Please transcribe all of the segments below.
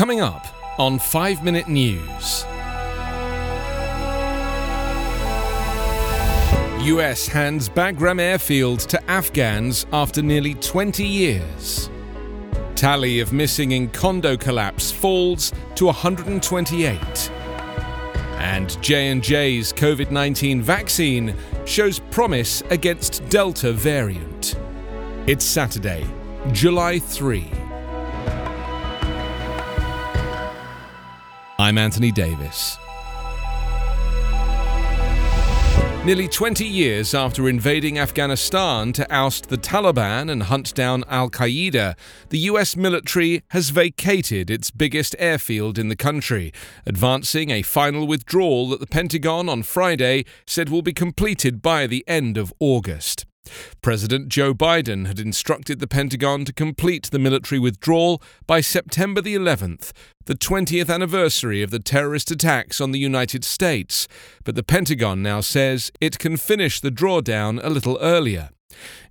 Coming up on 5 Minute News. US hands Bagram airfield to Afghans after nearly 20 years. Tally of missing in condo collapse falls to 128. And J&J's COVID-19 vaccine shows promise against Delta variant. It's Saturday, July 3. I'm Anthony Davis. Nearly 20 years after invading Afghanistan to oust the Taliban and hunt down Al Qaeda, the US military has vacated its biggest airfield in the country, advancing a final withdrawal that the Pentagon on Friday said will be completed by the end of August. President Joe Biden had instructed the Pentagon to complete the military withdrawal by September the 11th, the 20th anniversary of the terrorist attacks on the United States, but the Pentagon now says it can finish the drawdown a little earlier.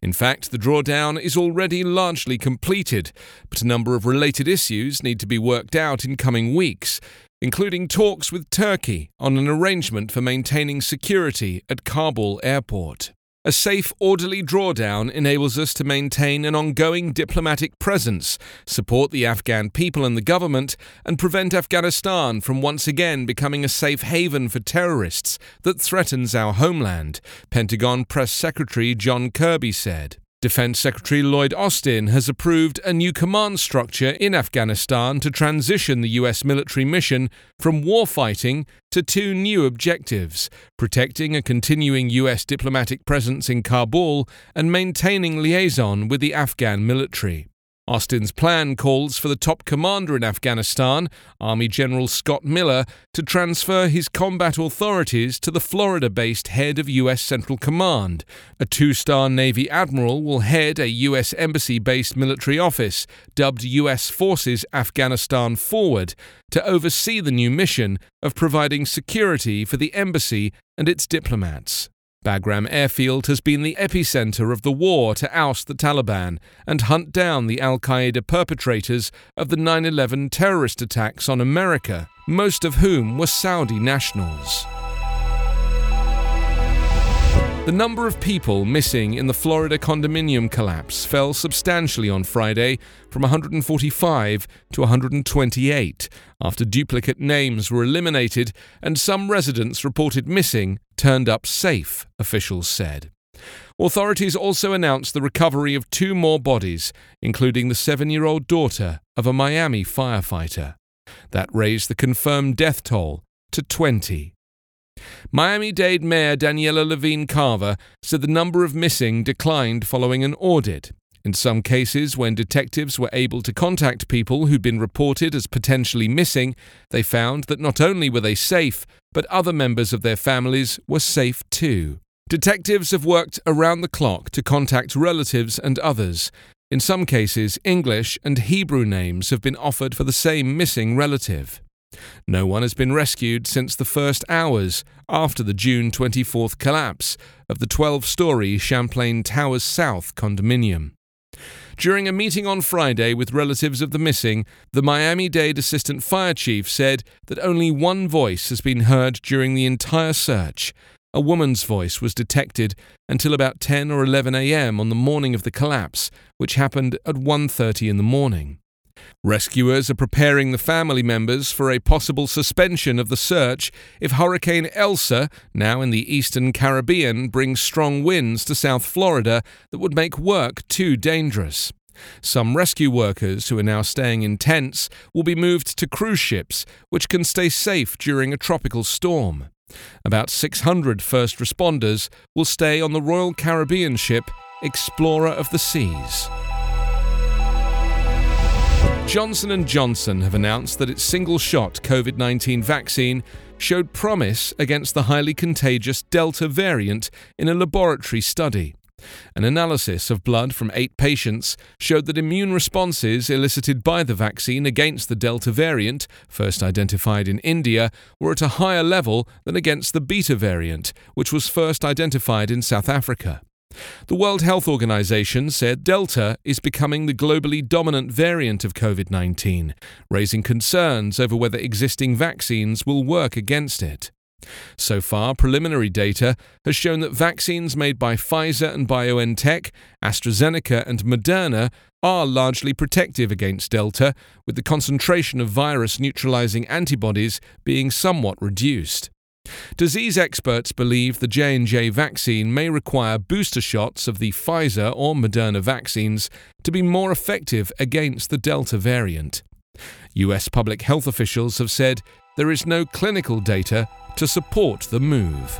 In fact, the drawdown is already largely completed, but a number of related issues need to be worked out in coming weeks, including talks with Turkey on an arrangement for maintaining security at Kabul airport. A safe, orderly drawdown enables us to maintain an ongoing diplomatic presence, support the Afghan people and the government, and prevent Afghanistan from once again becoming a safe haven for terrorists that threatens our homeland, Pentagon Press Secretary John Kirby said. Defense Secretary Lloyd Austin has approved a new command structure in Afghanistan to transition the U.S. military mission from warfighting to two new objectives protecting a continuing U.S. diplomatic presence in Kabul and maintaining liaison with the Afghan military. Austin's plan calls for the top commander in Afghanistan, Army General Scott Miller, to transfer his combat authorities to the Florida based head of U.S. Central Command. A two star Navy admiral will head a U.S. embassy based military office, dubbed U.S. Forces Afghanistan Forward, to oversee the new mission of providing security for the embassy and its diplomats. Bagram Airfield has been the epicenter of the war to oust the Taliban and hunt down the Al Qaeda perpetrators of the 9 11 terrorist attacks on America, most of whom were Saudi nationals. The number of people missing in the Florida condominium collapse fell substantially on Friday from 145 to 128 after duplicate names were eliminated and some residents reported missing turned up safe, officials said. Authorities also announced the recovery of two more bodies, including the seven year old daughter of a Miami firefighter. That raised the confirmed death toll to 20. Miami Dade Mayor Daniella Levine Cava said the number of missing declined following an audit. In some cases, when detectives were able to contact people who'd been reported as potentially missing, they found that not only were they safe, but other members of their families were safe too. Detectives have worked around the clock to contact relatives and others. In some cases, English and Hebrew names have been offered for the same missing relative. No one has been rescued since the first hours after the June 24th collapse of the 12 story Champlain Towers South condominium. During a meeting on Friday with relatives of the missing, the Miami Dade Assistant Fire Chief said that only one voice has been heard during the entire search. A woman's voice was detected until about 10 or 11 a.m. on the morning of the collapse, which happened at 1:30 in the morning. Rescuers are preparing the family members for a possible suspension of the search if Hurricane Elsa, now in the eastern Caribbean, brings strong winds to South Florida that would make work too dangerous. Some rescue workers who are now staying in tents will be moved to cruise ships, which can stay safe during a tropical storm. About 600 first responders will stay on the Royal Caribbean ship Explorer of the Seas. Johnson & Johnson have announced that its single-shot COVID-19 vaccine showed promise against the highly contagious Delta variant in a laboratory study. An analysis of blood from eight patients showed that immune responses elicited by the vaccine against the Delta variant, first identified in India, were at a higher level than against the Beta variant, which was first identified in South Africa. The World Health Organization said Delta is becoming the globally dominant variant of COVID 19, raising concerns over whether existing vaccines will work against it. So far, preliminary data has shown that vaccines made by Pfizer and BioNTech, AstraZeneca, and Moderna are largely protective against Delta, with the concentration of virus neutralizing antibodies being somewhat reduced. Disease experts believe the J&J vaccine may require booster shots of the Pfizer or Moderna vaccines to be more effective against the Delta variant. US public health officials have said there is no clinical data to support the move.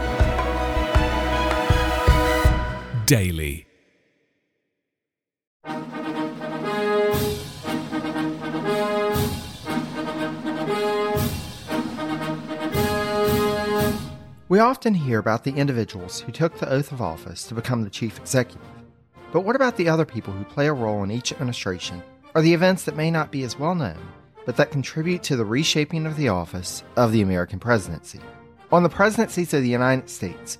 Daily. We often hear about the individuals who took the oath of office to become the chief executive. But what about the other people who play a role in each administration, or the events that may not be as well known, but that contribute to the reshaping of the office of the American presidency? On the presidencies of the United States,